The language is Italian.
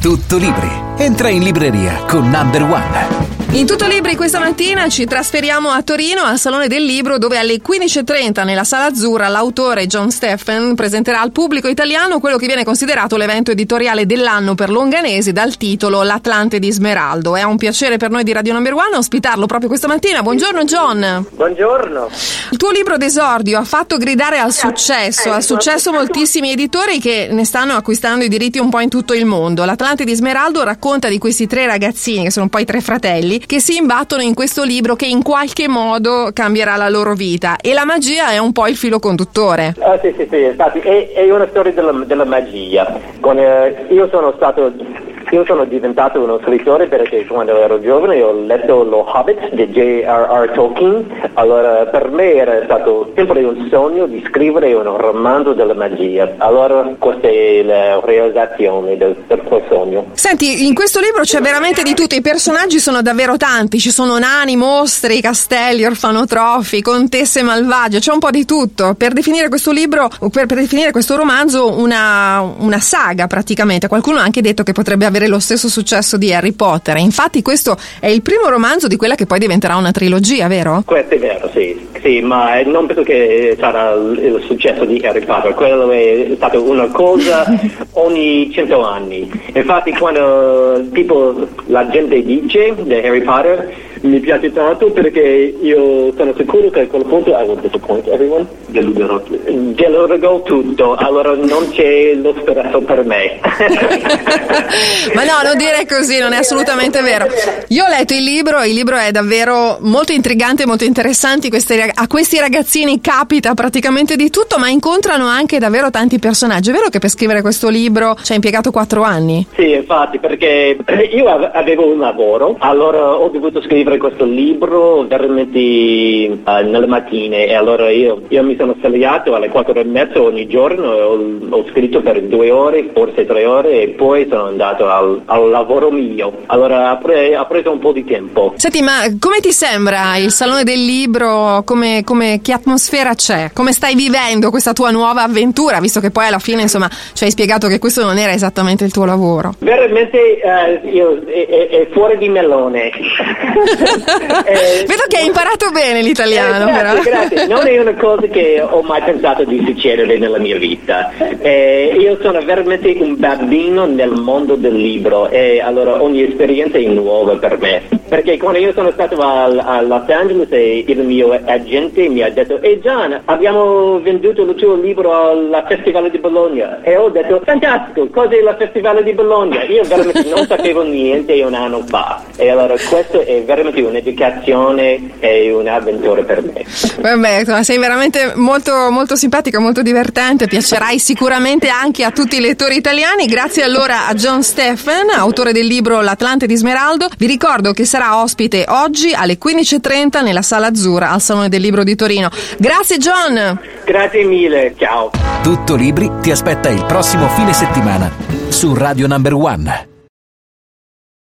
Tutto libri. Entra in libreria con Number One. In tutto libri questa mattina ci trasferiamo a Torino al Salone del Libro dove alle 15.30 nella Sala Azzurra l'autore John Steffen presenterà al pubblico italiano quello che viene considerato l'evento editoriale dell'anno per Longanesi dal titolo L'Atlante di Smeraldo. È un piacere per noi di Radio Number One ospitarlo proprio questa mattina. Buongiorno John. Buongiorno. Il tuo libro d'esordio ha fatto gridare al successo, al successo moltissimi editori che ne stanno acquistando i diritti un po' in tutto il mondo. L'Atlante di Smeraldo racconta di questi tre ragazzini che sono poi tre fratelli che si imbattono in questo libro che in qualche modo cambierà la loro vita e la magia è un po' il filo conduttore. Ah, sì, sì, sì, infatti è, è una storia della, della magia. Con, eh, io sono stato io sono diventato uno scrittore perché quando ero giovane ho letto Lo Hobbit di J.R.R. Tolkien, allora per me era stato sempre un sogno di scrivere un romanzo della magia, allora questa è la realizzazione del, del tuo sogno. Senti, in questo libro c'è veramente di tutto, i personaggi sono davvero tanti, ci sono nani, mostri, castelli, orfanotrofi, contesse malvagie, c'è un po' di tutto. Per definire questo libro, per, per definire questo romanzo una, una saga praticamente, qualcuno ha anche detto che potrebbe avere avere lo stesso successo di Harry Potter. Infatti questo è il primo romanzo di quella che poi diventerà una trilogia, vero? Questo è vero, sì. sì ma non penso che sarà il successo di Harry Potter. Quello è stato una cosa ogni cento anni. Infatti quando tipo, la gente dice di Harry Potter mi piace tanto perché io sono sicuro che a quel punto I will disappoint everyone. Deluderò, deluderò tutto, allora non c'è lo speranzo per me. Ma no, non dire così, non è assolutamente vero. Io ho letto il libro, il libro è davvero molto intrigante, molto interessante. Queste, a questi ragazzini capita praticamente di tutto, ma incontrano anche davvero tanti personaggi. È vero che per scrivere questo libro ci ha impiegato quattro anni? Sì, infatti, perché io avevo un lavoro, allora ho dovuto scrivere questo libro veramente uh, nelle mattine e allora io, io, mi sono svegliato alle quattro e mezza ogni giorno, ho, ho scritto per due ore, forse tre ore e poi sono andato al, al lavoro mio. Allora ha, pre, ha, preso un po' di tempo. Senti, ma come ti sembra il Salone del Libro? Come, come, che atmosfera c'è? Come stai vivendo questa tua nuova avventura? Visto che poi alla fine, insomma, ci hai spiegato che questo non era esattamente il tuo lavoro. Veramente uh, io, è, è, fuori di melone. eh, Vedo che hai imparato bene l'italiano. Eh, grazie, grazie. Non è una cosa che ho mai pensato di succedere nella mia vita. Eh, io sono veramente un bambino nel mondo del libro e allora ogni esperienza è nuova per me. Perché quando io sono stato a, Los Angeles e il mio agente mi ha detto Ehi Gian, abbiamo venduto il tuo libro al Festival di Bologna e ho detto fantastico, cos'è il Festival di Bologna? Io veramente non sapevo niente un anno fa e allora questo è veramente un'educazione e un'avventura per me. Vabbè, sei veramente molto, molto simpatico, molto divertente, piacerai sicuramente anche a tutti i lettori italiani. Grazie allora a John Steffen, autore del libro L'Atlante di Smeraldo. Vi ricordo che sarà ospite oggi alle 15.30 nella Sala Azzurra al Salone del Libro di Torino. Grazie John! Grazie mille, ciao! Tutto Libri ti aspetta il prossimo fine settimana su Radio Number One.